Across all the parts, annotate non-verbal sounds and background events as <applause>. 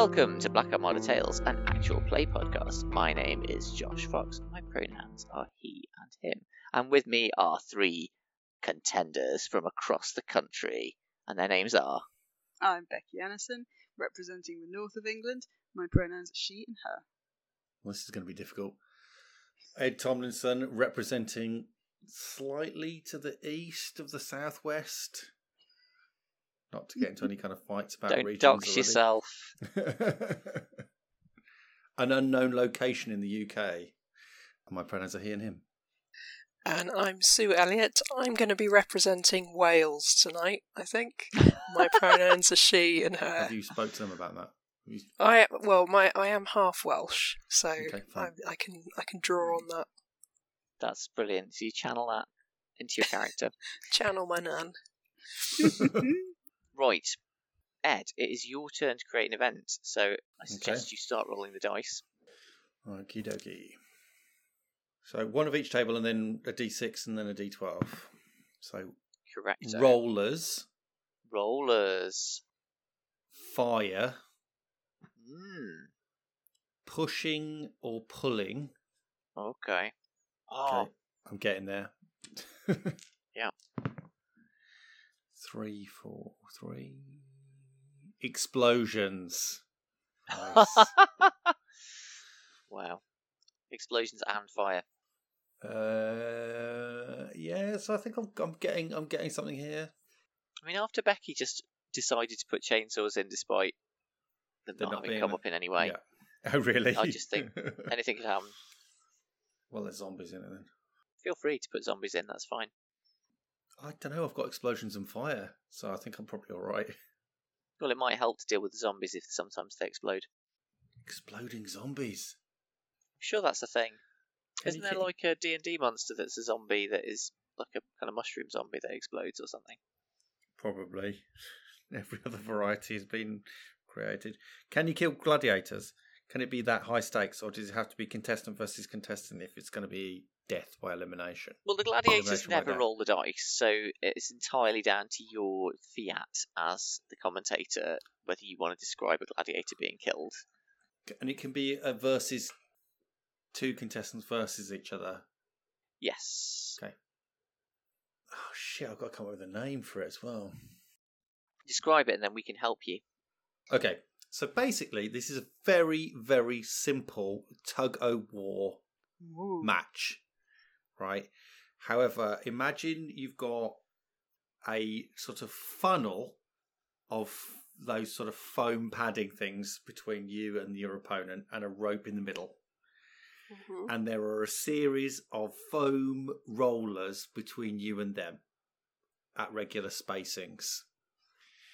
Welcome to Black Armada Tales, an actual play podcast. My name is Josh Fox. My pronouns are he and him. And with me are three contenders from across the country. And their names are. I'm Becky Annison, representing the north of England. My pronouns are she and her. Well, this is going to be difficult. Ed Tomlinson, representing slightly to the east of the southwest. Not to get into any kind of fights about Don't regions. dox already. yourself. <laughs> An unknown location in the UK. My pronouns are he and him. And I'm Sue Elliott. I'm going to be representing Wales tonight, I think. My <laughs> pronouns are she and her. Have you spoke to them about that? You- I well, my I am half Welsh, so Okay, I. I can I can draw on that. That's brilliant. So you channel that into your character. <laughs> Channel my nan. Right. Ed, it is your turn to create an event, so I suggest you start rolling the dice. Okie dokie. So one of each table and then a d6 and then a d12. So Correct. rollers, Rollers. fire, Hmm. pushing or pulling. Okay. Oh, Okay, I'm getting there. <laughs> Three, four, three. Explosions. Nice. <laughs> wow. Explosions and fire. uh, yeah, so I think I'm, I'm getting I'm getting something here. I mean, after Becky just decided to put chainsaws in despite them They're not, not having come a- up in any way, Yeah. <laughs> Oh, really? I just think- anything could happen. <laughs> well, there's zombies in it then. Feel free to put zombies in, that's fine. I don't know. I've got explosions and fire, so I think I'm probably all right. <laughs> Well, it might help to deal with zombies if sometimes they explode. Exploding zombies. I'm sure that's a thing. Can Isn't there keep- like a D&D monster that's a zombie that is like a kind of mushroom zombie that explodes or something? Probably. <laughs> Every other variety has been created. Can you kill gladiators? Can it be that high stakes, or does it have to be contestant versus contestant if it's going to be death by elimination? Well, the gladiators never death. roll the dice, so it's entirely down to your fiat as the commentator whether you want to describe a gladiator being killed. And it can be a versus two contestants versus each other. Yes. Okay. Oh shit! I've got to come up with a name for it as well. Describe it and then we can help you. Okay, so basically, this is a very, very simple tug o' war Ooh. match, right? However, imagine you've got a sort of funnel of those sort of foam padding things between you and your opponent and a rope in the middle. Mhm. And there are a series of foam rollers between you and them at regular spacings.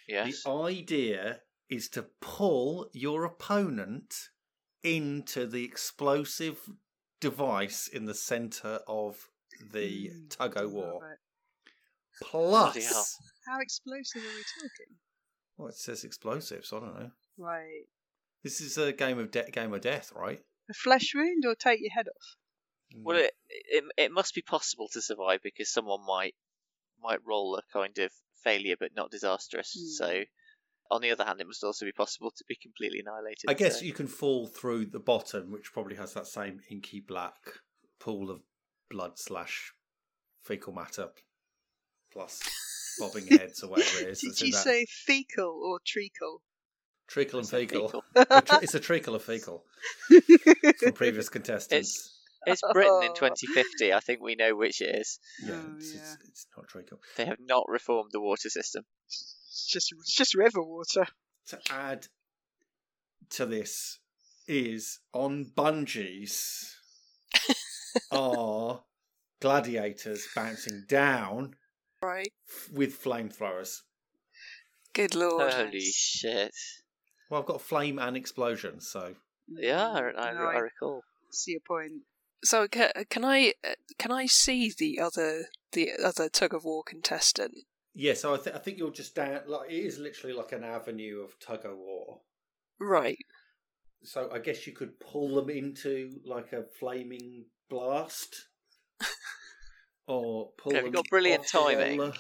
Yes. The idea is to pull your opponent into the explosive device in the center of the Mm, tug o' love war. it. Bloody hell. Plus, How explosive are we talking? well, it says explosives. I don't know. Right. This is a game of de- game of death, right? A flesh wound or take your head off? Well, it, it it must be possible to survive because someone might might roll a kind of failure but not disastrous. Hmm. So, on the other hand, it must also be possible to be completely annihilated. I guess so- you can fall through the bottom, which probably has that same inky black pool of blood slash fecal matter plus bobbing <laughs> heads or whatever it is. Did you say fecal or treacle? treacle and fecal? fecal. <laughs> It's a treacle of fecal from <laughs> previous contestants. It's Britain in 2050. I think we know which it is. yeah, Oh, it's, yeah. It's, it's not treacle. They have not reformed the water system. It's just it's just river water. To add to this is on bungees <laughs> are gladiators bouncing down Right. f- with flamethrowers. Good lord. Holy shit! Well, I've got flame and explosion, so Yeah, I, I, No, I recall. see your point. So ca- can I uh, can I see the other the other tug of war contestant? Yeah. So I, th- I think you're just down. Like it is literally like an avenue of tug of war. Right. So I guess you could pull them into like a flaming blast, <laughs> or pull Yeah, them. you've got brilliant off the timing.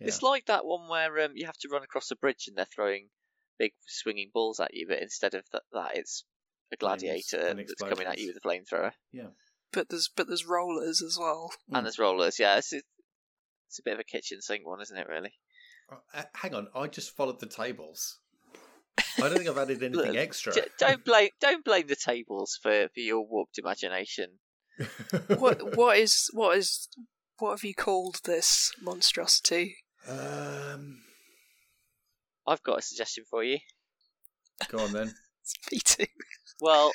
It's like that one where um, you have to run across a bridge and they're throwing big swinging balls at you, but instead of that, that it's a gladiator and that's coming at you with a flamethrower. Yeah. But there's but there's rollers as well. Mm. And there's rollers. Yeah, it's, it's a bit of a kitchen sink one, isn't it? Really. Uh, hang on, I just followed the tables. I don't think I've added <laughs> anything Look, extra. J- don't blame don't blame the tables for, for your warped imagination. <laughs> What what is what is what have you called this monstrosity? Um, I've got a suggestion for you. go on then. It's <laughs> me too. Well,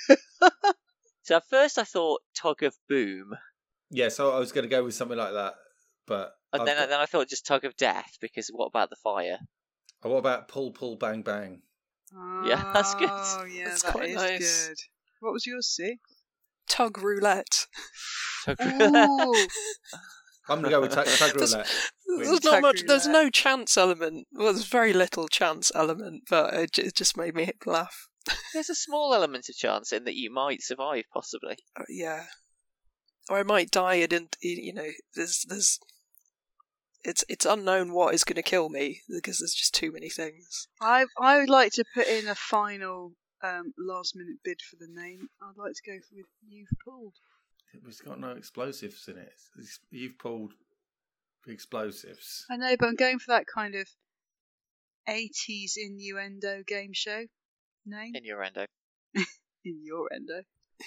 so at first I thought tug of boom, Yeah, so I was going to go with something like that, but and I've then got- then I thought just tug of death because what about the fire? Oh, what about pull, pull, bang, bang? Yeah, <laughs> that's good. Oh, yeah, That's that quite is nice. good. What was yours, Sue? Tug roulette. Tug- Ooh, <laughs> I'm going to go with tug, tag There's- roulette. There's Tug not much. There's no chance element. Well, there's very little chance element, but it, it just made me laugh. There's a small element of chance in that you might survive, possibly. Uh, yeah, or I might die. And and, you know, there's there's. It's it's unknown what is going to kill me because there's just too many things. I I would like to put in a final um, last minute bid for the name. I'd like to go with You've Pulled. It's got no explosives in it. It's- You've pulled explosives. I know, but I'm going for that kind of 80s innuendo game show name. Innuendo. <laughs> Innuendo. <laughs>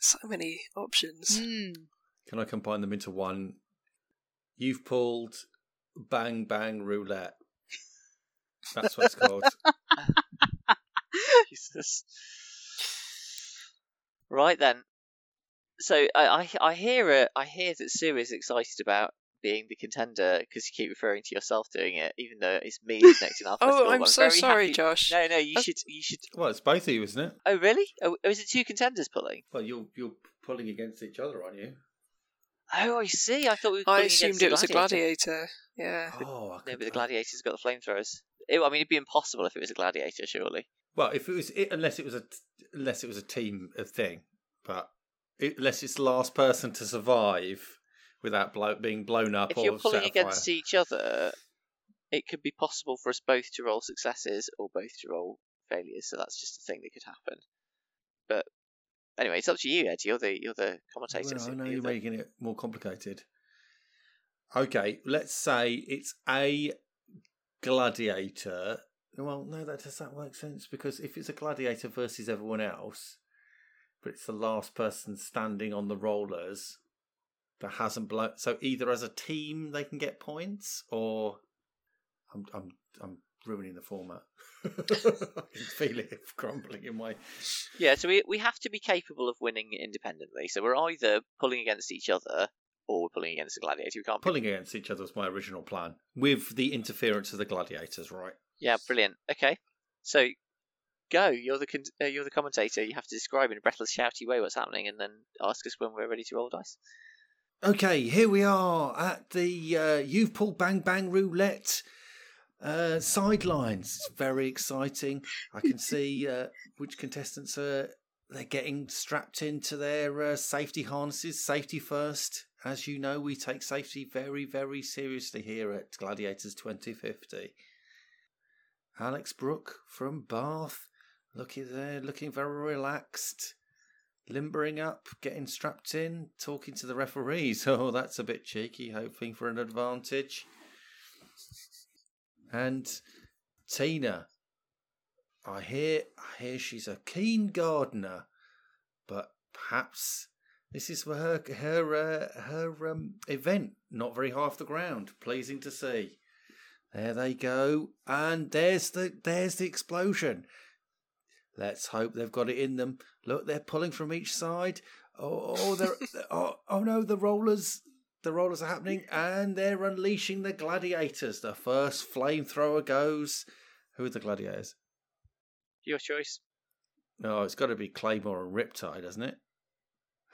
So many options. Hmm. Can I combine them into one? You've pulled bang, bang roulette. That's what it's called. <laughs> Jesus. Right then. So I, I I hear it. I hear that Sue is excited about being the contender because you keep referring to yourself doing it, even though it's me who's next in <laughs> alphabetical. Oh, I'm I'm so sorry, happy- Josh. No, no, you That's- should you should. Well, it's both of you, isn't it? Oh really? Oh, is it two contenders pulling? Well, you're you're pulling against each other, aren't you? Oh, I see. I thought we were. I assumed it was a gladiator. gladiator. Yeah. Oh, I No, but the gladiator's got the flamethrowers. It, I mean, it'd be impossible if it was a gladiator, surely. Well, if it was, it, unless it was a, unless it was a team of thing, but it, unless it's the last person to survive without blow, being blown up If or you're pulling set against afire. each other, it could be possible for us both to roll successes or both to roll failures. So that's just a thing that could happen. But anyway, it's up to you, Ed. You're the you're the commentator. Well, I know you're you're the- making it more complicated. Okay, let's say it's a gladiator. Well, no, that does that make sense because if it's a gladiator versus everyone else, but it's the last person standing on the rollers that hasn't blown. So either as a team they can get points, or I'm I'm I'm ruining the format. <laughs> I can <laughs> feel it <laughs> crumbling in my. Yeah, so we we have to be capable of winning independently. So we're either pulling against each other or we're pulling against the gladiator. We can't. be- Pulling against each other was my original plan, with the interference of the gladiators, right? Yeah, brilliant. Okay, so go. You're the con- uh, you're the commentator. You have to describe in a breathless, shouty way what's happening, and then ask us when we're ready to roll dice. Okay, here we are at the uh, You've Pulled Bang Bang Roulette uh, sidelines. It's very exciting. I can see uh, which contestants are they're getting strapped into their uh, safety harnesses. Safety first. As you know, we take safety very, very seriously here at Gladiators 2050. Alex Brook from Bath, looking there, looking very relaxed limbering up, getting strapped in, talking to the referees. <laughs> Oh, that's a bit cheeky, hoping for an advantage. And Tina, I hear, I hear she's a keen gardener, but perhaps this is for her her uh, her um, event. Not very high off the ground. Pleasing to see. There they go, and there's the there's the explosion. Let's hope they've got it in them. Look, they're pulling from each side. Oh, oh, they're <laughs> oh, oh no, the rollers, the rollers are happening, and they're unleashing the gladiators. The first flamethrower goes. Who are the gladiators? Your choice. No, it's got to be Claymore and Riptide, hasn't it?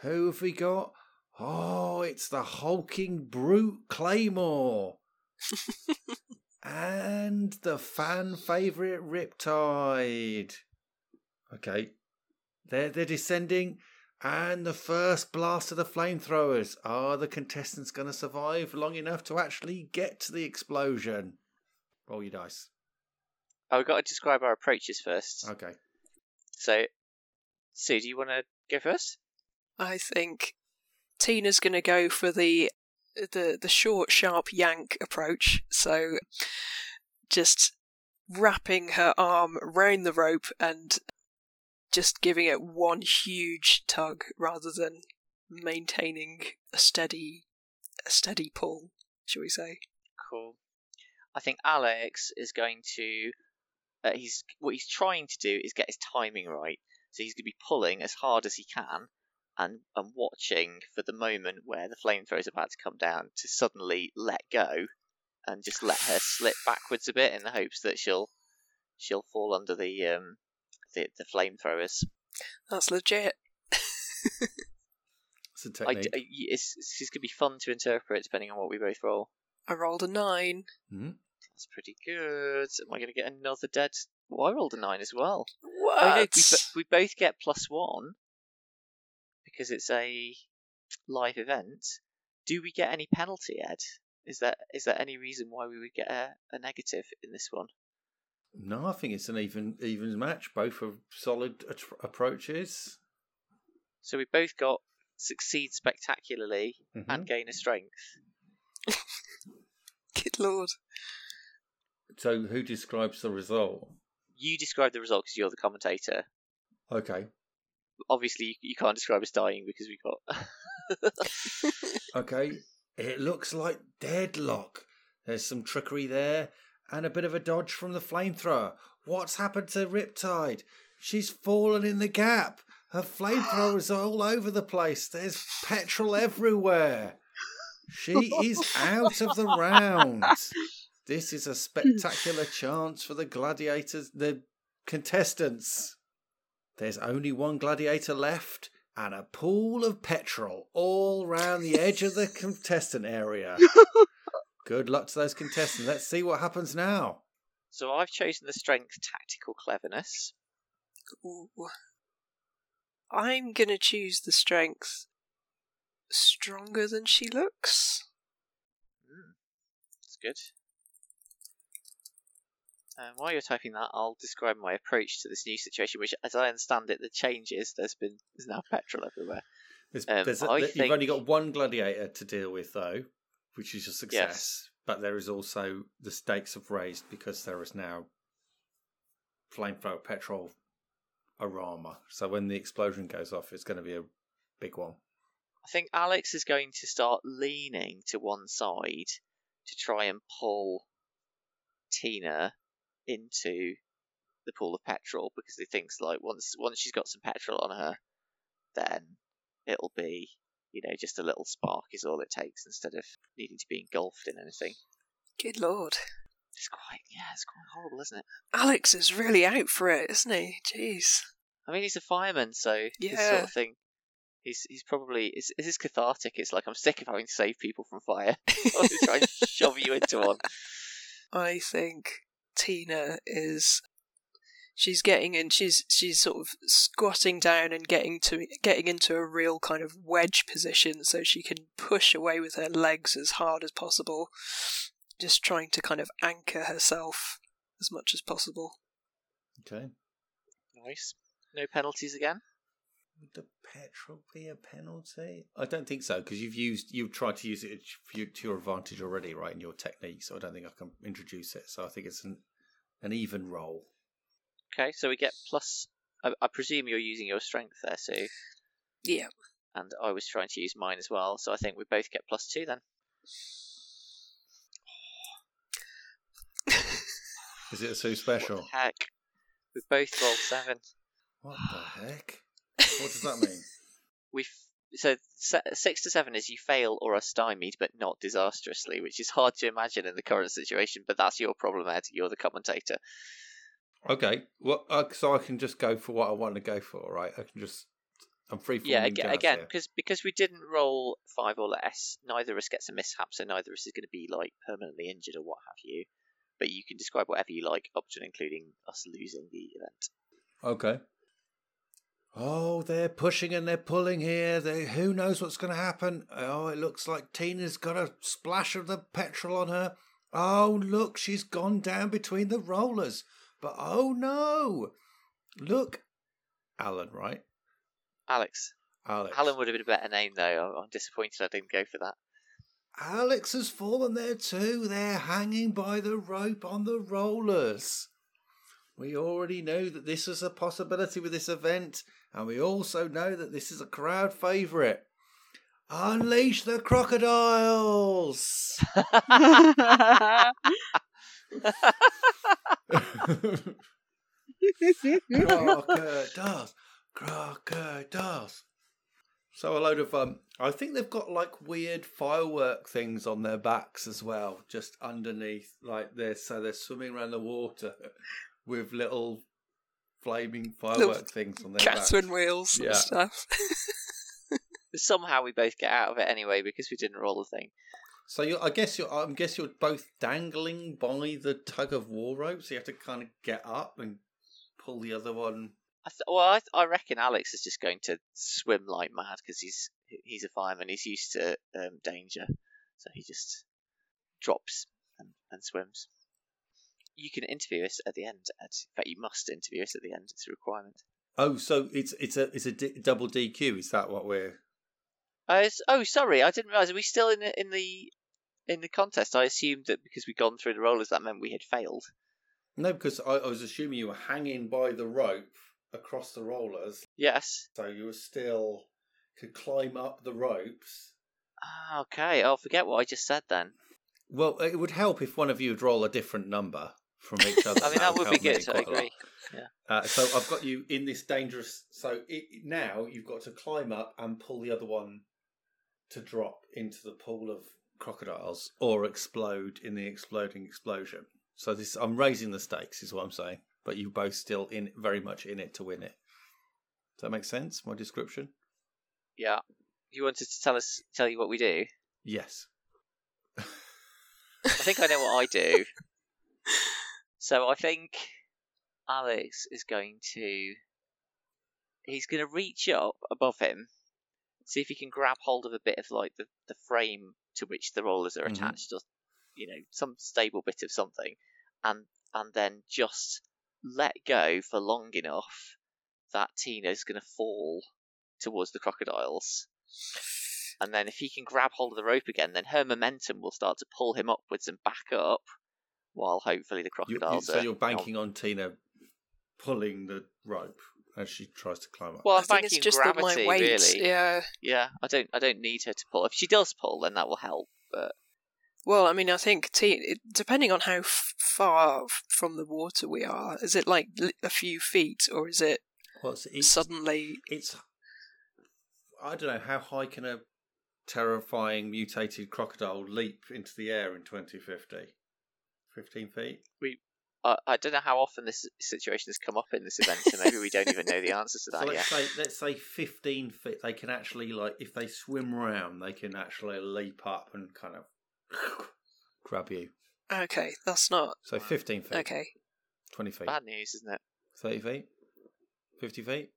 Who have we got? Oh, it's the hulking brute Claymore. <laughs> and the fan favourite Riptide. Okay. They're, they're descending. And the first blast of the flamethrowers. Are the contestants going to survive long enough to actually get to the explosion? Roll your dice. Oh, we've got to describe our approaches first. Okay. So, Sue, do you want to go first? I think Tina's going to go for the the the short, sharp yank approach. So, just wrapping her arm round the rope and just giving it one huge tug rather than maintaining a steady a steady pull, shall we say? Cool. I think Alex is going to. Uh, he's what he's trying to do is get his timing right. So he's going to be pulling as hard as he can, and and watching for the moment where the flamethrower is about to come down to suddenly let go, and just let her slip backwards a bit in the hopes that she'll she'll fall under the um the the flamethrowers. That's legit. It's a I, technique. I- it's, it's going to be fun to interpret depending on what we both roll. I rolled a nine. Hmm? That's pretty good. Am I going to get another dead? Well, I rolled a nine as well. What? Oh, no, we, we both get plus one because it's a live event. Do we get any penalty, Ed? Is that is there any reason why we would get a, a negative in this one? No, I think it's an even even match. Both are solid at- approaches. So we both got succeed spectacularly Mhm. and gain a strength. <laughs> Good lord. So, who describes the result? You describe the result because you're the commentator. Okay. Obviously, you, you can't describe us dying because we got. <laughs> Okay. It looks like deadlock. There's some trickery there and a bit of a dodge from the flamethrower. What's happened to Riptide? She's fallen in the gap. Her flamethrowers are all over the place. There's petrol everywhere. She is out of the round. This is a spectacular chance for the gladiators, the contestants. There's only one gladiator left and a pool of petrol all round the edge of the contestant area. <laughs> Good luck to those contestants. Let's see what happens now. so I've chosen the strength tactical cleverness. Ooh. I'm gonna choose the strength stronger than she looks. Mm, that's good. Um, while you're typing that, I'll describe my approach to this new situation. Which, as I understand it, the changes there's been there's now petrol everywhere. There's, Um, there's a- I You've only got one gladiator to deal with, though, which is a success. Yes. But there is also the stakes have raised because there is now flamethrower petrol aroma. So when the explosion goes off, it's going to be a big one. I think Alex is going to start leaning to one side to try and pull Tina into the pool of petrol because he thinks like once once she's got some petrol on her, then it'll be you know just a little spark is all it takes instead of needing to be engulfed in anything. Good lord. It's quite yeah, it's quite horrible, isn't it? Alex is really out for it, isn't he? Jeez. I mean, he's a fireman, so this sort of thing. He's he's probably is is this cathartic? It's like I'm sick of having to save people from fire. <laughs> I'll just try and shove you into one. <laughs> I think Tina is she's getting in she's she's sort of squatting down and getting to getting into a real kind of wedge position so she can push away with her legs as hard as possible just trying to kind of anchor herself as much as possible Okay. Nice. No penalties again. Would the petrol be a penalty? I don't think so because you've used you've tried to use it to to your advantage already, right? In your technique, so I don't think I can introduce it. So I think it's an an even roll. Okay, so we get plus. I, I presume you're using your strength there, Sue, yeah and I was trying to use mine as well. So I think we both get plus two then. <laughs> Is it so Sue What special? the heck? We both rolled seven. What the heck? What does that mean? <laughs> We so se- six to seven is you fail or are stymied, but not disastrously, which is hard to imagine in the current situation. But that's your problem, Ed. You're the commentator. Okay, well, uh, so I can just go for what I want to go for, right? I can just, I'm free. From. Yeah, again, again, because because we didn't roll five or less, neither of us gets a mishap, so neither of us is going to be like permanently injured or what have you. But you can describe whatever you like, up to and including us losing the event. Okay. Oh, they're pushing and they're pulling here. They, who knows what's going to happen? Oh, it looks like Tina's got a splash of the petrol on her. Oh, look, she's gone down between the rollers. But oh no! Look, Alan, right? Alex. Alex. Alan would have been a better name though. I'm- I'm disappointed I didn't go for that. Alex has fallen there too. They're hanging by the rope on the rollers. We already know that this is a possibility with this event, and we also know that this is a crowd favourite. Unleash the crocodiles! <laughs> <laughs> <laughs> crocodiles, crocodiles. So a load of um, I think they've got like weird firework things on their backs as well, just underneath like this. So they're swimming around the water <laughs> with little flaming firework things on their Catherine backs. wheels Yeah. and stuff. <laughs> Somehow we both get out of it anyway because we didn't roll the thing. So you, I guess you're, I guess you're both dangling by the tug of war rope. So you have to kind of get up and pull the other one. I th- well, I, I reckon Alex is just going to swim like mad because he's he's a fireman. He's used to um, danger, so he just drops and, and swims. You can interview us at the end. Ed. In fact, you must interview us at the end. It's a requirement. Oh, so it's it's a it's a D, double DQ. Is that what we're? Uh, oh, sorry, I didn't realise. Are we still in the in the in the contest? I assumed that because we'd gone through the rollers, that meant we had failed. No, because I, I was assuming you were hanging by the rope across the rollers, Yes. so you were still could climb up the ropes. Ah, okay. I'll forget what I just said then. Well, it would help if one of you would roll a different number from each other. <laughs> I mean, that would be good. I quite a lot. agree. Uh, so I've got you in this dangerous. So it, now you've got to climb up and pull the other one to drop into the pool of crocodiles or explode in the exploding explosion. So this, I'm raising the stakes, is what I'm saying. But you both still in very much in it to win it. Does that make sense? My description? Yeah. You wanted to tell us, tell you what we do? Yes. I think I know what I do. <laughs> So I think Alex is going to. He's going to reach up above him, see if he can grab hold of a bit of like the, the frame to which the rollers are Mhm. attached, or you know, some stable bit of something, and and then just let go for long enough that Tina's going to fall towards the crocodiles. And then if he can grab hold of the rope again, then her momentum will start to pull him upwards and back up, while hopefully the You- you- crocodiles so are. you're banking on Tina pulling the rope as she tries to climb up. Well, I I'm think it's just that gravity, my weight. really. Yeah. Yeah, I don't, I don't need her to pull. If she does pull, then that will help. But Well, I mean, I think T- depending on how f- far f- from the water we are, is it like li- a few feet, or is it Well, it's, it's, suddenly? it's I don't know how high can a terrifying mutated crocodile leap into the air in 2050? 15 feet. I, I don't know how often this situation has come up in this event, so maybe we don't even know the answers to So that let's yet. say let's say 15 feet. They can actually like if they swim around, they can actually leap up and kind of <laughs> grab you. Okay, that's not So 15 feet, okay. 20 feet, Bad news, isn't it? 30 feet, 50 feet.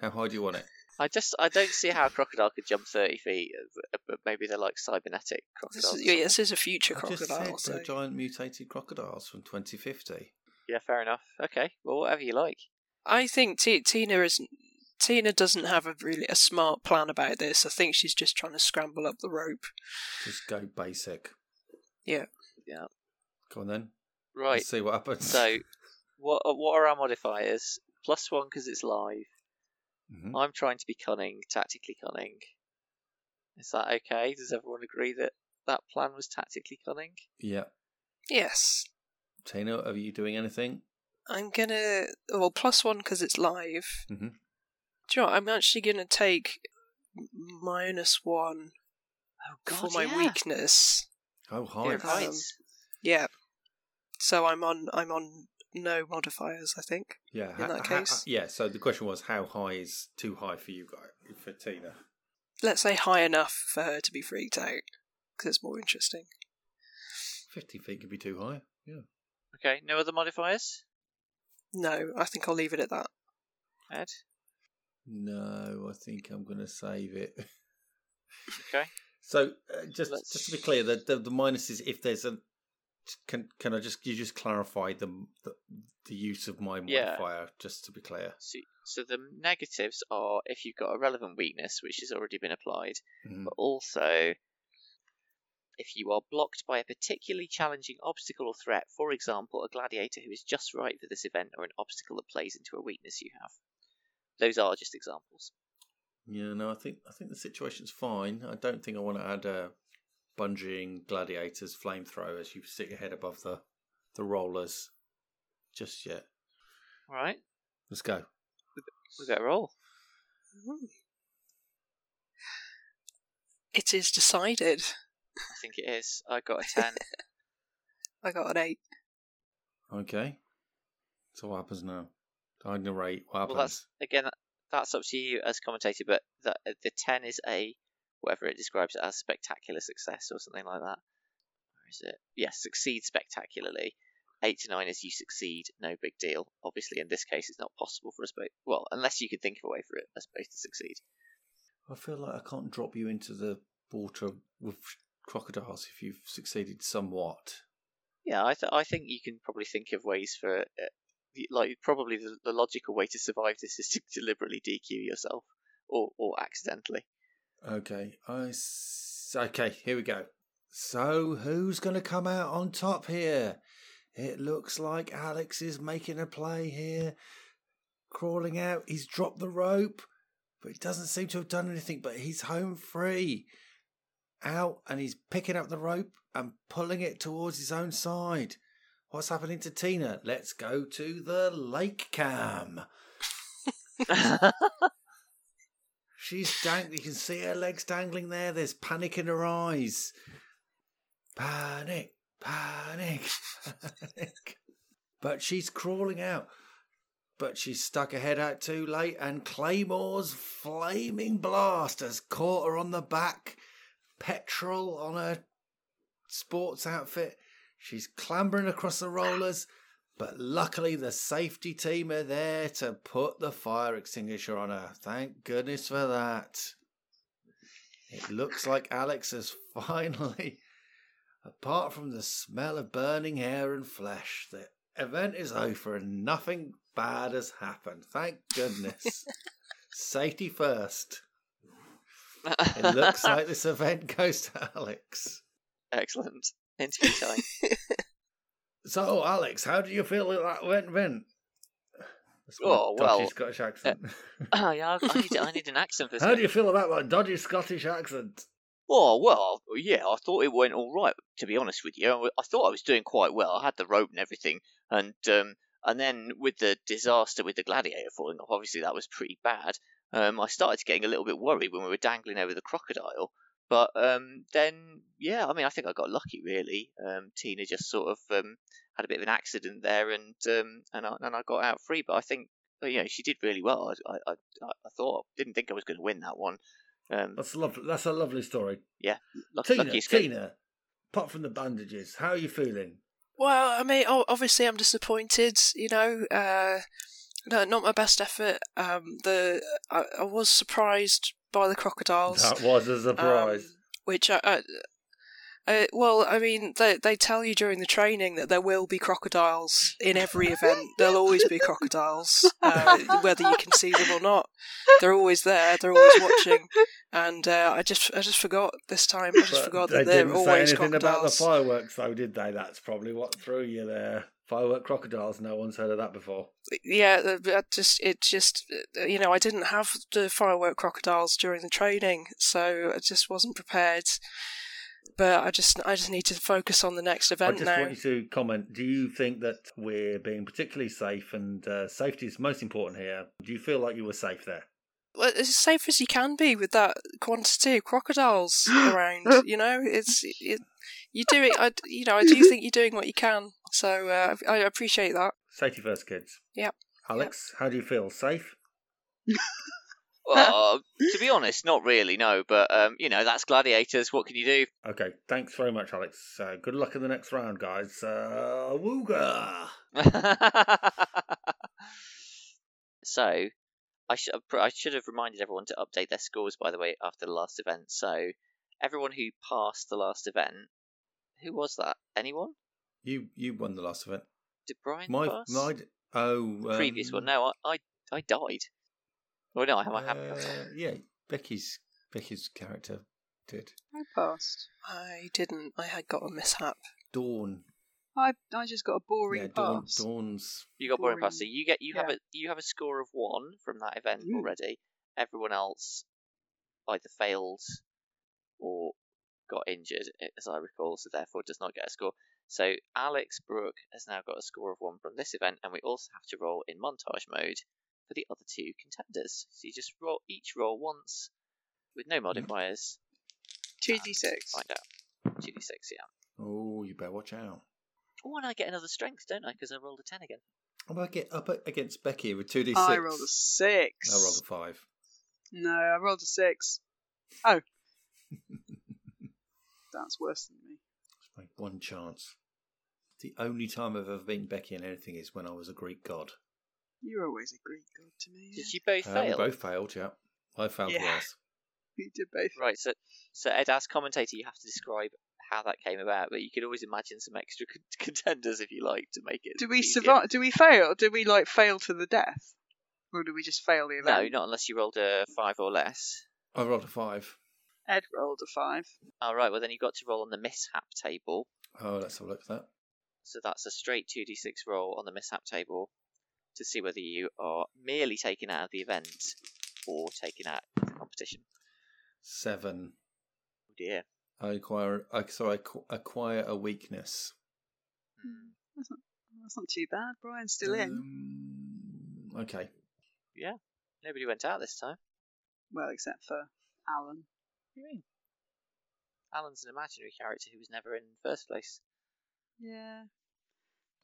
How high do you want it? I just, I don't see how a crocodile could jump thirty feet, uh, but maybe they're like cybernetic This crocodiles. is, yeah, this is a future I just crocodile. said So. giant mutated crocodiles from 2050. Yeah, fair enough. Okay, well, whatever you like. I think T- Tina is Tina doesn't have a really a smart plan about this. I think she's just trying to scramble up the rope. Just go basic. Yeah. Yeah. Go on then. Right. Let's see what happens. So, what uh, what are our modifiers? Plus one because it's live. Mhm. I'm trying to be cunning, tactically cunning. Is that okay? Does everyone agree that that plan was tactically cunning? yeah. Yes, Tina, are you doing anything? I'm gonna well plus one because it's live. Mhm. Do you know what? I'm actually gonna take m- minus one Oh for my weakness. Oh, hi. Um. Yeah. So I'm on I'm on no modifiers. I think. Yeah. in that ha- case. yeah. So the question was, how high is too high for you guys? For Tina. Let's say high enough for her to be freaked out because it's more interesting. Fifty feet could be too high. Yeah. Okay, no other modifiers? No, I think I'll leave it at that. Ed? No, I think I'm going to save it. Okay. <laughs> So uh, just Let's- just to be clear, the, the the minus is if there's a Can can I just you just clarify the the, the use of my Yeah. modifier just to be clear? So, so the negatives are if you've got a relevant weakness which has already been applied, Mhm. but also if you are blocked by a particularly challenging obstacle or threat, for example, a gladiator who is just right for this event or an obstacle that plays into a weakness you have. Those are just examples. Yeah, no, I think I think the situation's fine. I don't think I want to add a bungeeing gladiators flamethrower as you stick your head above the the rollers just yet. All right, Let's go. we better roll. It is decided. I think it is. I got a ten. <laughs> I got an eight. Okay. So what happens now? I narrate what happens. well, that's again that's up to you as commentator, but the the ten is a whatever it describes it as spectacular success or something like that. Where is it? Yes, succeed spectacularly. Eight to nine is you succeed, no big deal. Obviously, in this case, it's not possible for us both. Well, unless you can think of a way for it, us both to succeed. I feel like I can't drop you into the water with crocodiles if you've succeeded somewhat. Yeah, I th- I think you can probably think of ways for uh, the- like probably the, the logical way to survive this is to <laughs> deliberately DQ yourself or or accidentally. Okay. I s- okay, here we go. So who's going to come out on top here? It looks like Alex is making a play here. Crawling out. He's dropped the rope, but he doesn't seem to have done anything, but he's home free. Out and he's picking up the rope and pulling it towards his own side. What's happening to Tina? Let's go to the lake cam. <laughs> She's dang. You can see her legs dangling there. There's panic in her eyes. Panic, panic, panic. But she's crawling out. But she's stuck her head out too late, and Claymore's flaming blast has caught her on the back. Petrol on her sports outfit. She's clambering across the rollers, but luckily the safety team are there to put the fire extinguisher on her. Thank goodness for that. It looks like Alex has <laughs> finally, apart from the smell of burning hair and flesh, the event is over and nothing bad has happened. Thank goodness. <laughs> Safety first. It looks like <laughs> this event goes to Alex. excellent interview time. So, Alex, how do you feel that that went, Vin? Oh, well, Scottish accent. <laughs> oh yeah, I I need I need an accent for this. <laughs> how do you feel about that dodgy Scottish accent? Oh well, yeah, I thought it went all right. To be honest with you, I thought I was doing quite well. I had the rope and everything, and um, and then with the disaster with the gladiator falling off, obviously that was pretty bad. Um, I started getting a little bit worried when we were dangling over the crocodile, but um, then yeah, I mean, I think I got lucky really. Um, Tina just sort of um, had a bit of an accident there, and um, and I, and I got out free. But I think uh, you know she did really well. I I, I, I thought didn't think I was going to win that one. Um, That's lovely. That's a lovely story. luck- Tina, lucky. Tina, apart from the bandages, how are you feeling? Well, I mean, obviously, I'm disappointed. You know, uh, no, not my best effort. Um, the I, I was surprised by the crocodiles, That was a surprise. um, which I, I, uh, well, I mean, they they tell you during the training that there will be crocodiles in every event. There'll always be crocodiles, uh, <laughs> whether you can see them or not. They're always there. They're always watching. And uh, I just I just forgot this time. I just But forgot that they're didn't say always anything about the crocodiles. fireworks, though, did they? That's probably what threw you there. Firework crocodiles. No one's heard of that before. yeah, that just it just uh, you know I didn't have the firework crocodiles during the training, so I just wasn't prepared. But I just I just need to focus on the next event now. I just now. want you to comment. Do you think that we're being particularly safe and uh, safety is most important here? Do you feel like you were safe there? Well, as safe as you can be with that quantity of crocodiles <gasps> around. You know, it's it, you do it. I you know I do think you're doing what you can. So uh, I appreciate that. Safety first, kids. Yep. Alex, how do you feel? Safe? <laughs> Well, to be honest, not really, no. But um, you know, that's gladiators. What can you do? Okay, thanks very much, Alex. Uh, good luck in the next round, guys. Uh, wooga! <laughs> so, I should I should have reminded everyone to update their scores, by the way, after the last event. So, everyone who passed the last event, who was that? Anyone? You you won the last event. Did Brian My pass? my oh The previous um, one. No, I, I I died. Oh no, I have. I have. uh, yeah, Becky's Becky's character did. I passed. I didn't. I had got a mishap. Dawn. I I just got a boring yeah, Dawn. pass. Dawn's. You got boring boring. pass. So you get you have a you have a score of one from that event Mm. already. Everyone else either failed or got injured, as I recall, so therefore does not get a score. So Alex Brooke has now got a score of one from this event, and we also have to roll in montage mode for the other two contenders. So you just roll each roll once with no modifiers. Two d six. Find out. Two d six, yeah. Oh, you better watch out. Oh, and I get another strength, don't I? Because I rolled a ten again. Oh, I'm gonna get up against Becky with two d six. I rolled a six. I rolled a five. No, I rolled a six. Oh. <laughs> That's worse than me. It's my one chance. The only time I've ever beaten Becky in anything is when I was a Greek god. You're always a Greek god to me. Did you both Uh, we fail? both failed. Yeah, I failed Yeah. worse. <laughs> We did both. Right, so so Ed, as commentator, you have to describe how that came about, but you could always imagine some extra <laughs> contenders if you like to make it. Do we easier. survive? Do we fail? Do we like fail to the death, or do we just fail the No, not unless you rolled a five or less. I rolled a five. Ed rolled a five. All right, well then you've got to roll on the mishap table. Oh, let's have a look at that. So that's a straight two d six roll on the mishap table to see whether you are merely taken out of the event or taken out of the competition. Seven. Oh dear. I acquire. I, so I acqu- acquire a weakness. Hmm. That's not, that's not too bad. Brian's still in. Um, okay. Yeah. Nobody went out this time. Well, except for Alan. What do you mean? Alan's an imaginary character who was never in the first place. Yeah.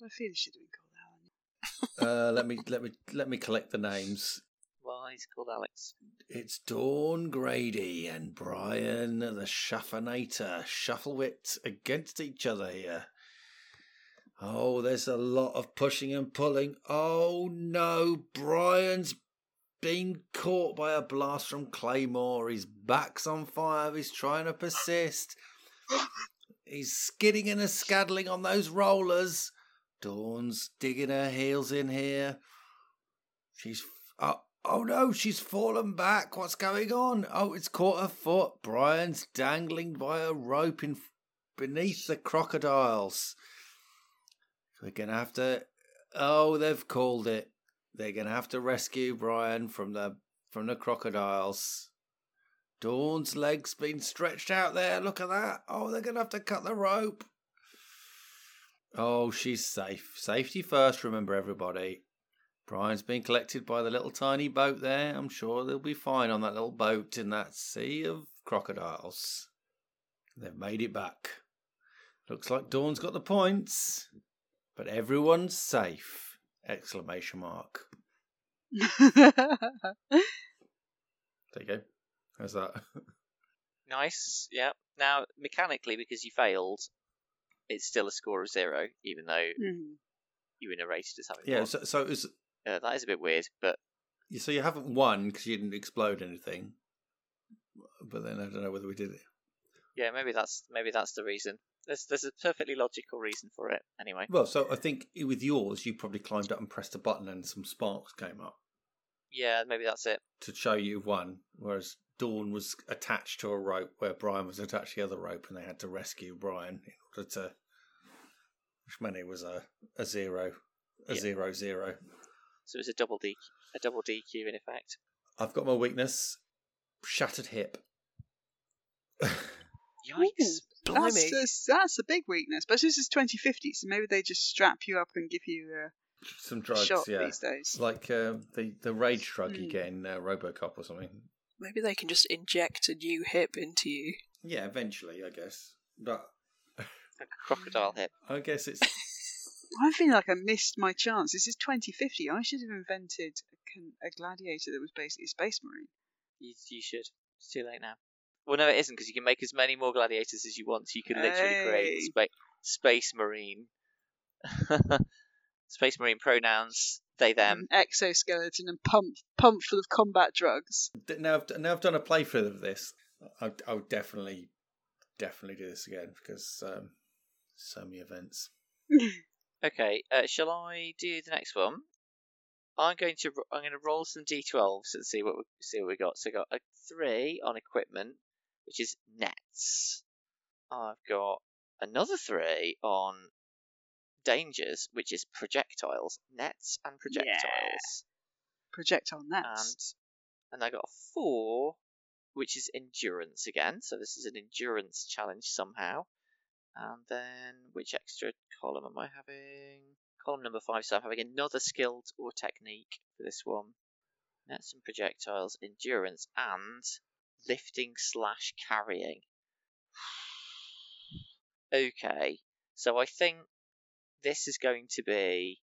But I feel he should have been called Alan. Uh, let me let me let me collect the names. Well, he's called Alex. It's Dawn Grady and Brian the Shuffinator. Shufflewit against each other here. Oh, there's a lot of pushing and pulling. Oh no, Brian's been caught by a blast from Claymore. His back's on fire. He's trying to persist. He's skidding and a scaddling on those rollers. Dawn's digging her heels in here. She's oh, oh no, she's fallen back. What's going on? Oh, it's caught her foot. Brian's dangling by a rope in beneath the crocodiles. We're gonna have to. Oh, they've called it. They're gonna have to rescue Brian from the from the crocodiles. Dawn's legs been stretched out there. Look at that. Oh, they're gonna have to cut the rope. Oh, she's safe. Safety first, remember everybody. Brian's been collected by the little tiny boat there. I'm sure they'll be fine on that little boat in that sea of crocodiles. They've made it back. Looks like Dawn's got the points, but everyone's safe! Exclamation mark. There you go. How's that? <laughs> Nice, yeah. Now, mechanically, because you failed, it's still a score of zero, even though Hmm. you were narrated as having yeah. won. So, so it was. Uh, that is a bit weird, but So you haven't won because you didn't explode anything. But then I don't know whether we did it. yeah, maybe that's maybe that's the reason. There's there's a perfectly logical reason for it. Anyway, Well, so I think with yours, you probably climbed up and pressed a button and some sparks came up yeah, maybe that's it. to show you won. Whereas Dawn was attached to a rope where Brian was attached to the other rope and they had to rescue Brian in order to. Which meant it was a, a zero. A Yeah. zero zero. So it's a double D a double DQ in effect. I've got my weakness shattered hip. <laughs> Yikes! Blimey. That's, that's, that's a big weakness. But this is 2050, so maybe they just strap you up and give you Some a drugs, shot yeah. these days. Like uh, the, the rage drug you Hmm. get in uh, Robocop or something. Maybe they can just inject a new hip into you. Yeah, eventually, I guess. But Like a crocodile hip. <laughs> I guess it's. <laughs> I feel like I missed my chance. This is 2050. I should have invented a, con- a gladiator that was basically a space marine. You, you should. It's too late now. Well, no, it isn't because you can make as many more gladiators as you want. So you can literally create spa- space marine. <laughs> space marine pronouns they them. An exoskeleton and pump pump full of combat drugs. now, I've, now I've done a playthrough of this. I, I would definitely, definitely do this again because um, so many events. <laughs> Okay, uh, shall I do the next one? I'm going to I'm going to roll some d12s and see what we, see what we got. So I got a three on equipment, which is nets. I've got another three on dangers, which is projectiles, nets and projectiles, Yeah. Projectile nets. and and I got a four, which is endurance again. So this is an endurance challenge somehow. And then which extra column am I having? Column number five. So I'm having another skilled or technique for this one. Nets and projectiles, endurance, and lifting slash carrying. <sighs> okay, so I think this is going to be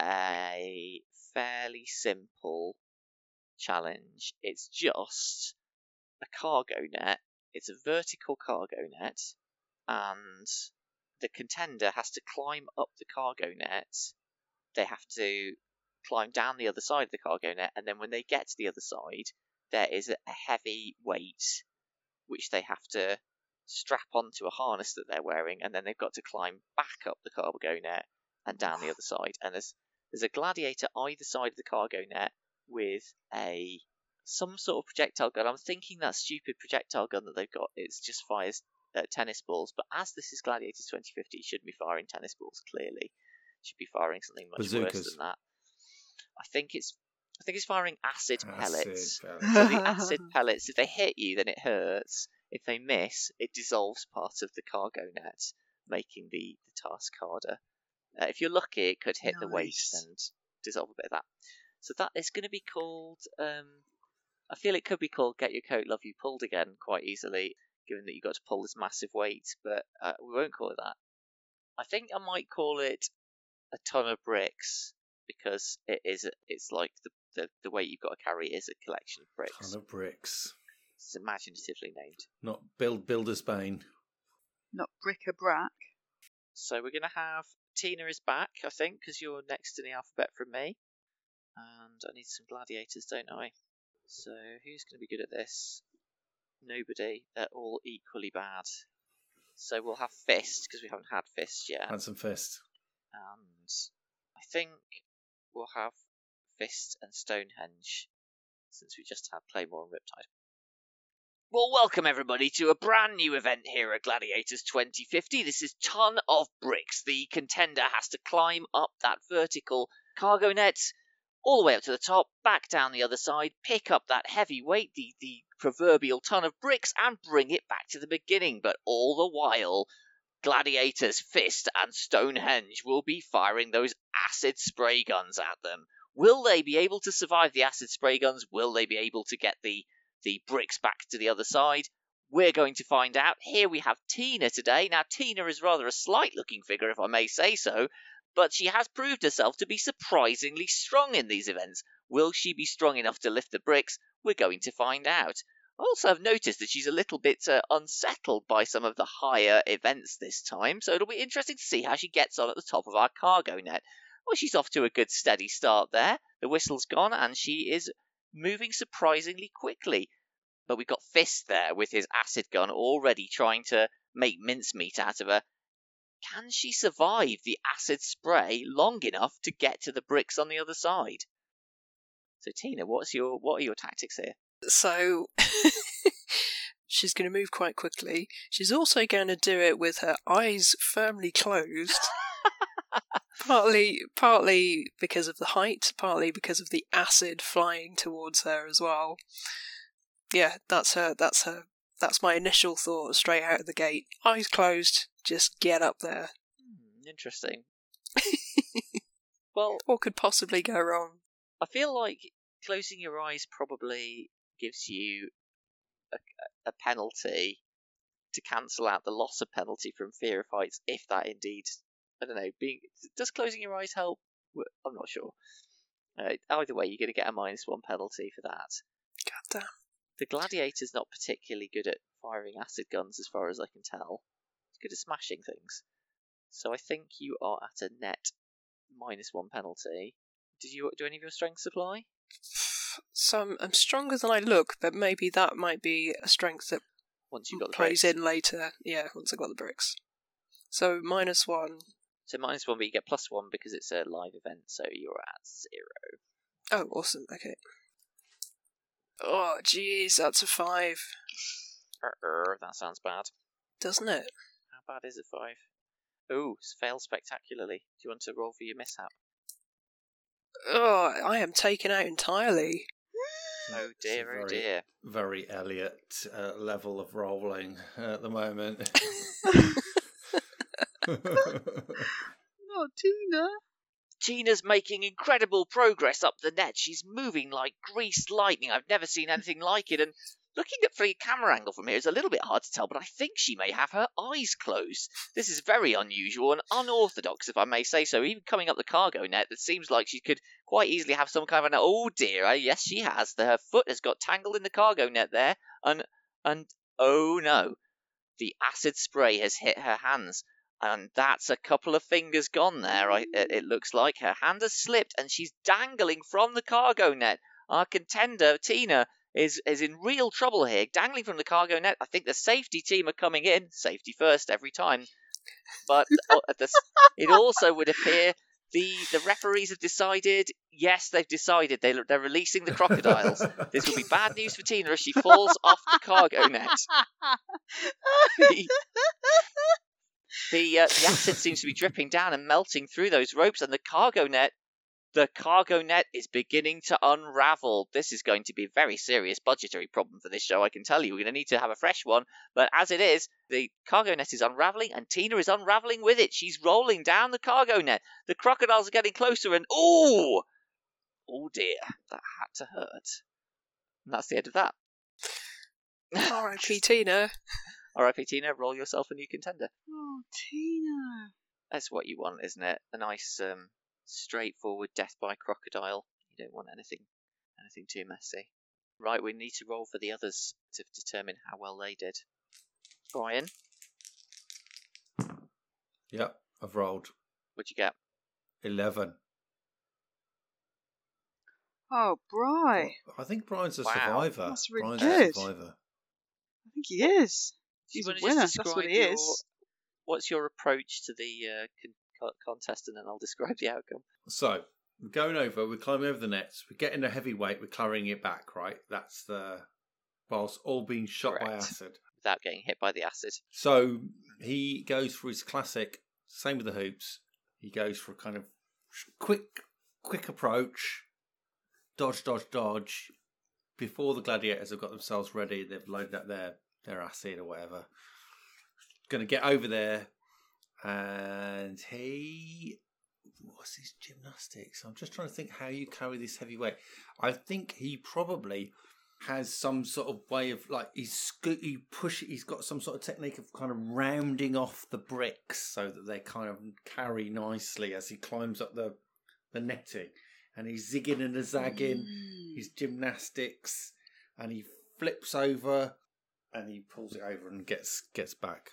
a fairly simple challenge. It's just a cargo net. It's a vertical cargo net, and the contender has to climb up the cargo net. They have to climb down the other side of the cargo net, and then when they get to the other side, there is a heavy weight which they have to strap onto a harness that they're wearing, and then they've got to climb back up the cargo net and down the other side. And there's there's a gladiator either side of the cargo net with a some sort of projectile gun. I'm thinking that stupid projectile gun that they've got it's just fires uh, tennis balls. But as this is Gladiators 2050, it shouldn't be firing tennis balls. Clearly, it should be firing something much worse than that. I think it's I think it's firing acid, pellets. Acid So the acid <laughs> pellets, if they hit you, then it hurts. If they miss, it dissolves part of the cargo net, making the, the task harder. Uh, if you're lucky, it could hit the waist and dissolve a bit of that. So that is going to be called. Um, I feel it could be called "Get Your Coat, Love You Pulled" again quite easily, given that you got to pull this massive weight. But uh, we won't call it that. I think I might call it a ton of bricks because it is. It's like the, the the weight you've got to carry is a collection of bricks. Ton of bricks. It's imaginatively named. Not build builder's bane. Not bric-a-brac. So we're going to have Tina is back, I think, because you're next in the alphabet from me. And I need some gladiators, don't I? So who's going to be good at this? Nobody. They're all equally bad. So we'll have Fist, because we haven't had Fist yet. Handsome fist. And I think we'll have Fist and Stonehenge, since we just had Claymore and Riptide. Well, welcome everybody to a brand new event here at Gladiators 2050. This is Ton of Bricks. The contender has to climb up that vertical cargo net all the way up to the top, back down the other side, pick up that heavy weight, the, the proverbial ton of bricks, and bring it back to the beginning. But all the while, Gladiators, Fist, and Stonehenge will be firing those acid spray guns at them. Will they be able to survive the acid spray guns? Will they be able to get the the bricks back to the other side? We're going to find out. Here we have Tina today. Now, Tina is rather a slight looking figure, if I may say so, but she has proved herself to be surprisingly strong in these events. Will she be strong enough to lift the bricks? We're going to find out. I also have noticed that she's a little bit uh, unsettled by some of the higher events this time, so it'll be interesting to see how she gets on at the top of our cargo net. Well, she's off to a good steady start there. The whistle's gone, and she is moving surprisingly quickly. But we've got Fist there with his acid gun already trying to make mincemeat out of her. Can she survive the acid spray long enough to get to the bricks on the other side? So Tina, what's your what are your tactics here? So <laughs> she's going to move quite quickly. She's also going to do it with her eyes firmly closed. <laughs> partly, partly because of the height, partly because of the acid flying towards her as well. Yeah, that's her. That's her. That's my initial thought straight out of the gate. Eyes closed. Just get up there. Hmm, interesting. <laughs> well, What could possibly go wrong? I feel like closing your eyes probably gives you a, a penalty to cancel out the loss of penalty from fear of heights, if that indeed, I don't know, being does closing your eyes help? I'm not sure. Uh, either way, you're going to get a minus one penalty for that. God damn. The gladiator's not particularly good at firing acid guns, as far as I can tell. He's good at smashing things. So I think you are at a net minus one penalty. Did you do any of your strength supply? <sighs> So I'm, I'm stronger than I look, but maybe that might be a strength that Once you've got the plays bricks? in later. Yeah, once I got the bricks. So minus one. So minus one, but you get plus one because it's a live event, so you're at zero. Oh, awesome. Okay. Oh, jeez, that's a five, Uh-uh, that sounds bad. doesn't it? How bad is a five? Ooh, it's failed spectacularly. Do you want to roll for your mishap? Oh, I am taken out entirely. Oh It's a dear, oh dear. Very Elliott uh, level of rolling at the moment. <laughs> <laughs> Oh, Tina. Tina's making incredible progress up the net. She's moving like greased lightning. I've never seen anything like it. And looking at the camera angle from here is a little bit hard to tell, but I think she may have her eyes closed. This is very unusual and unorthodox, if I may say so. Even coming up the cargo net, it seems like she could quite easily have some kind of an oh dear. uh, Yes, she has. Her foot has got tangled in the cargo net there, and and oh no, the acid spray has hit her hands and that's a couple of fingers gone there. I, it, it looks like her hand has slipped, and she's dangling from the cargo net. Our contender Tina is is in real trouble here, dangling from the cargo net. I think the safety team are coming in, safety first every time. But <laughs> uh, at the, it also would appear the the referees have decided. Yes, they've decided they they're releasing the crocodiles. This will be bad news for Tina if she falls off the cargo net. <laughs> <laughs> The, uh, the acid seems to be dripping down and melting through those ropes, and the cargo net, the cargo net is beginning to unravel. This is going to be a very serious budgetary problem for this show. I can tell you, we're going to need to have a fresh one. But as it is, the cargo net is unraveling, and Tina is unraveling with it. She's rolling down the cargo net. The crocodiles are getting closer, and oh, oh dear, that had to hurt. And that's the end of that. R.I.P. <laughs> Tina. R.I.P. Tina, roll yourself a new contender. Oh, Tina. That's what you want, isn't it? A nice, um, straightforward death by crocodile. You don't want anything, anything too messy. Right, we need to roll for the others to determine how well they did. Brian, yep, I've rolled what'd you get? 11. Oh, Bry. I think Brian's a Wow. survivor. That's really Brian's good. a survivor. I think he is. Do you He's a winner. That's what he your- is. What's your approach to the uh, con- contest, and then I'll describe the outcome. So, we're going over, we're climbing over the nets, we're getting a heavy weight, we're carrying it back, right? That's the. whilst all being shot by acid. Without getting hit by the acid. So, he goes for his classic, same with the hoops, he goes for a kind of quick, quick approach, dodge, dodge, dodge. Before the gladiators have got themselves ready, they've loaded up their, their acid or whatever. Going to get over there, and he. What's his gymnastics? I'm just trying to think how you carry this heavy weight. I think he probably has some sort of way of like he's sco- he push he's got some sort of technique of kind of rounding off the bricks so that they kind of carry nicely as he climbs up the the netting and he's zigging and a zagging Mm. his gymnastics and he flips over and he pulls it over and gets gets back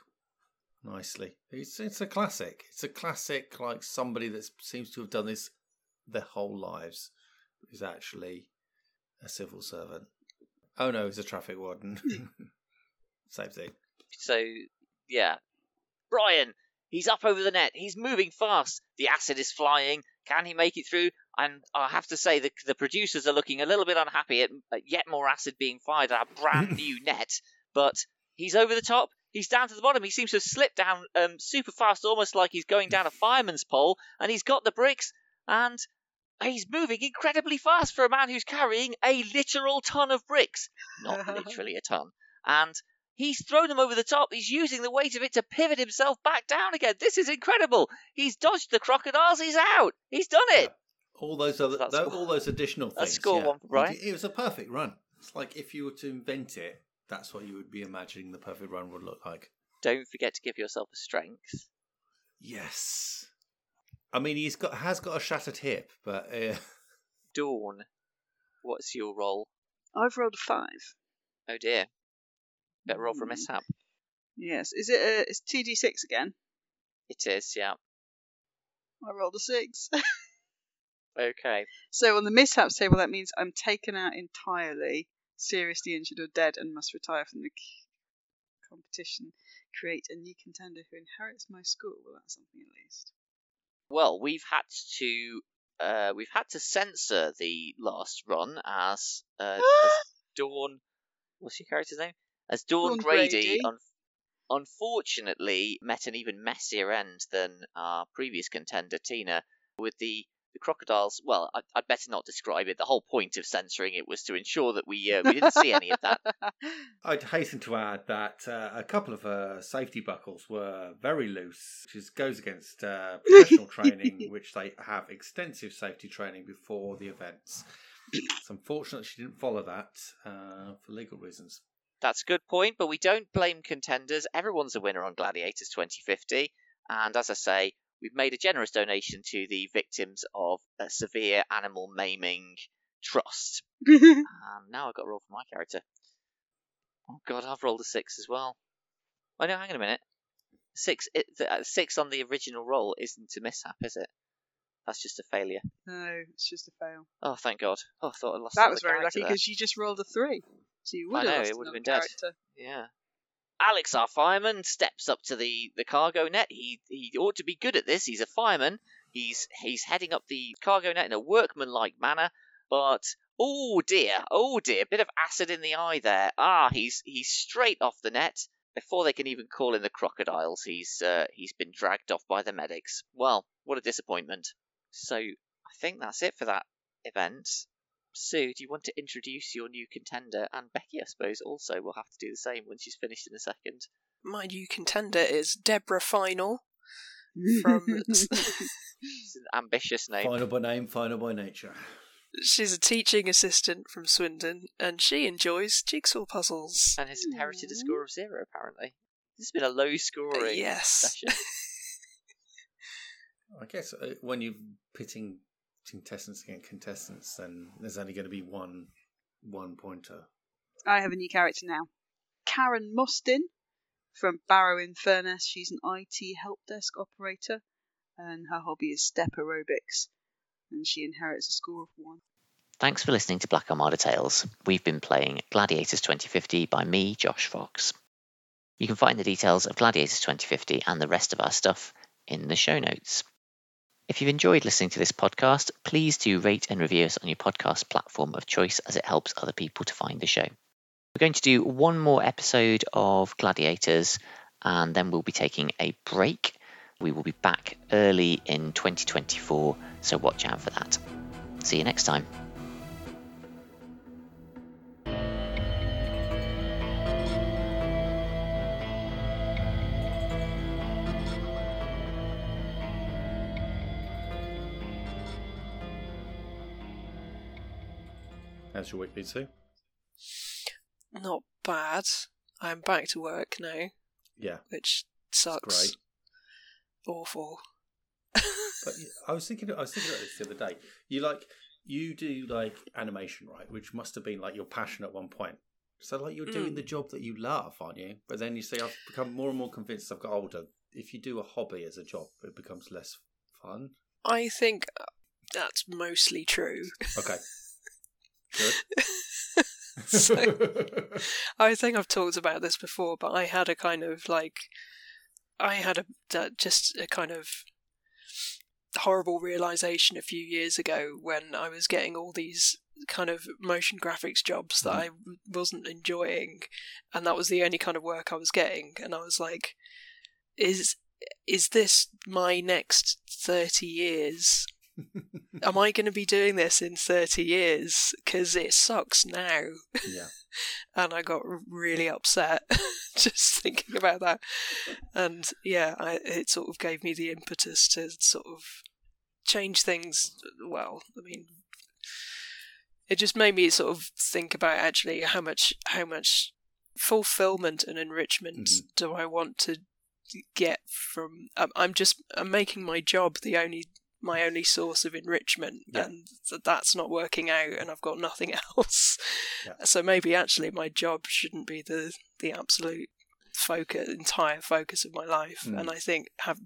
nicely it's it's a classic it's a classic like somebody that seems to have done this their whole lives is actually a civil servant oh no he's a traffic warden <laughs> same thing So, yeah. Brian, he's up over the net. He's moving fast. The acid is flying. Can he make it through? And I have to say, the, the producers are looking a little bit unhappy at, at yet more acid being fired at a brand <laughs> new net. But he's over the top. He's down to the bottom. He seems to have slipped down um, super fast, almost like he's going down a fireman's pole. And he's got the bricks. And he's moving incredibly fast for a man who's carrying a literal ton of bricks. Not <laughs> literally a ton. And He's thrown them over the top. He's using the weight of it to pivot himself back down again. This is incredible. He's dodged the crocodiles. He's out. He's done it. all those other That's all those additional that's things score yeah. one for Brian. it was a perfect run it's like if you were to invent it that's what you would be imagining the perfect run would look like Don't forget to give yourself a strength. yes i mean he's got has got a shattered hip but uh, Dawn, what's your roll? I've rolled a five. Oh dear. Better roll for a Hmm. mishap. Yes. Is it a, it's 2D6 again? It is, yeah. I rolled a six. <laughs> Okay. so on the mishaps table, that means I'm taken out entirely, seriously injured or dead, and must retire from the competition. Create a new contender who inherits my school. Well, that's something at least. Well, we've had to uh, we've had to censor the last run as, uh, as <gasps> Dawn. What's your character's name? As Dawn, Dawn Grady. Grady. Un- unfortunately, met an even messier end than our previous contender Tina, with the the crocodiles. Well, I, I'd better not describe it. The whole point of censoring it was to ensure that we uh, we didn't see any of that. <laughs> I'd hasten to add that uh, a couple of uh, safety buckles were very loose, which is, goes against uh, <laughs> professional training, which they have extensive safety training before the events. It's unfortunate she didn't follow that uh, for legal reasons. That's a good point, but we don't blame contenders. Everyone's a winner on Gladiators 2050. And as I say, we've made a generous donation to the victims of a severe animal maiming trust. <laughs> And now I've got to roll for my character. Oh god, I've rolled a six as well. Oh no, hang on a minute. Six, it, the, uh, six on the original roll isn't a mishap, is it? That's just a failure. no, it's just a fail. Oh, thank God. Oh, I thought I lost. That was very lucky because you just rolled a three, so you would I have know, lost it would have been dead. character. Yeah. Alex, our fireman, steps up to the, the cargo net. He he ought to be good at this. He's a fireman. He's he's heading up the cargo net in a workmanlike manner. But oh dear, oh dear, bit of acid in the eye there. Ah, he's he's straight off the net before they can even call in the crocodiles. He's uh, he's been dragged off by the medics. Well, what a disappointment. So I think that's it for that event. Sue, do you want to introduce your new contender? And Becky, I suppose, also will have to do the same when she's finished in a second. My new contender is Deborah Final from. <laughs> It's an ambitious name. Final by name, final by nature. She's a teaching assistant from Swindon, and she enjoys jigsaw puzzles. And has inherited a score of zero, apparently. This has been a low scoring yes. session. <laughs> I guess uh, when you're pitting contestants against contestants, then there's only going to be one one pointer. I have a new character now. Karen Mustin from Barrow in Furness. She's an IT help desk operator, and her hobby is step aerobics, and she inherits a score of one. Thanks for listening to Black Armada Tales. We've been playing Gladiators 2050 by me, Josh Fox. You can find the details of Gladiators 2050 and the rest of our stuff in the show notes. If you've enjoyed listening to this podcast, please do rate and review us on your podcast platform of choice as it helps other people to find the show. We're going to do one more episode of Gladiators and then we'll be taking a break. We will be back early in 2024, so watch out for that. See you next time. How's your week been, Sue? Not bad. I'm back to work now, Yeah, which sucks. great. Awful. But I was thinking, I was thinking about this the other day. You like, you do like animation, right? Which must have been like your passion at one point. So like you're doing Mm. the job that you love, aren't you? But then you see, I've become more and more convinced as I've got older. If you do a hobby as a job, it becomes less fun. I think that's mostly true. Okay. <laughs> <laughs> So- <laughs> I think I've talked about this before, but I had a kind of like, I had a just a kind of horrible realization a few years ago when I was getting all these kind of motion graphics jobs that Mhm. I w- wasn't enjoying, and that was the only kind of work I was getting, and I was like, is is this my next 30 years am I going to be doing this in 30 years? Because it sucks now. yeah. <laughs> And I got really upset <laughs> just thinking about that. And yeah, I, it sort of gave me the impetus to sort of change things. Well, I mean, it just made me sort of think about actually how much, how much fulfillment and enrichment Mhm. do I want to get from um, I'm just I'm making my job the only my only source of enrichment Yeah. and th- that's not working out and I've got nothing <laughs> else Yeah. so maybe actually my job shouldn't be the the absolute focus entire focus of my life Mm. and I think have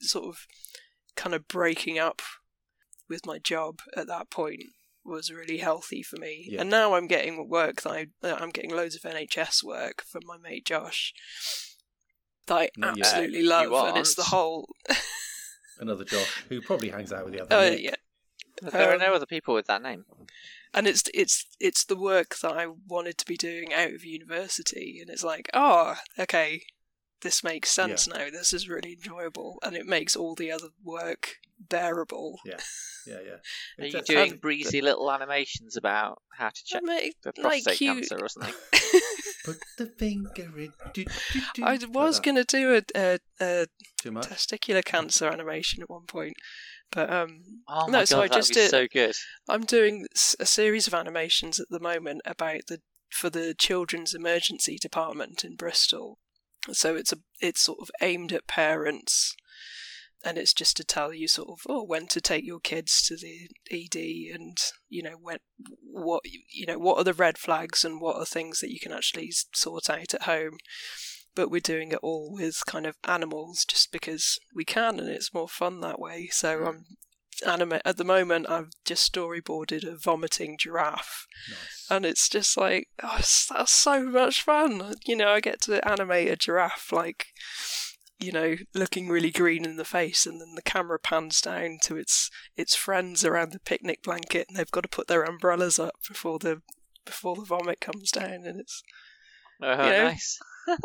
sort of kind of breaking up with my job at that point was really healthy for me Yeah. and now I'm getting work that I I'm getting loads of NHS work from my mate Josh that I No, absolutely love and it's the whole <laughs> Another Josh who probably hangs out with the other. Uh, Nick. yeah, There are no Um, other people with that name. and it's it's it's the work that I wanted to be doing out of university, and it's like, oh, okay, this makes sense now. This is really enjoyable, and it makes all the other work bearable. yeah, yeah. Yeah. <laughs> Are you doing um, breezy little animations about how to check I mean, for like prostate cute. cancer or something? <laughs> Put the finger in. Do, do, do, I was gonna do a, a, a Too much. testicular cancer animation at one point, but um, Oh No, my so god, I that'd just be did- so good. I'm doing a series of animations at the moment about the for the children's emergency department in Bristol. So it's a it's sort of aimed at parents, and it's just to tell you sort of oh when to take your kids to the ED and you know when what you know what are the red flags and what are things that you can actually sort out at home. But we're doing it all with kind of animals just because we can and it's more fun that way. So mm. um, I'm anime at the moment I've just storyboarded a vomiting giraffe Nice. and it's just like oh that's so much fun you know I get to animate a giraffe like you know looking really green in the face and then the camera pans down to its its friends around the picnic blanket and they've got to put their umbrellas up before the before the vomit comes down and it's Oh, you know, nice. <laughs>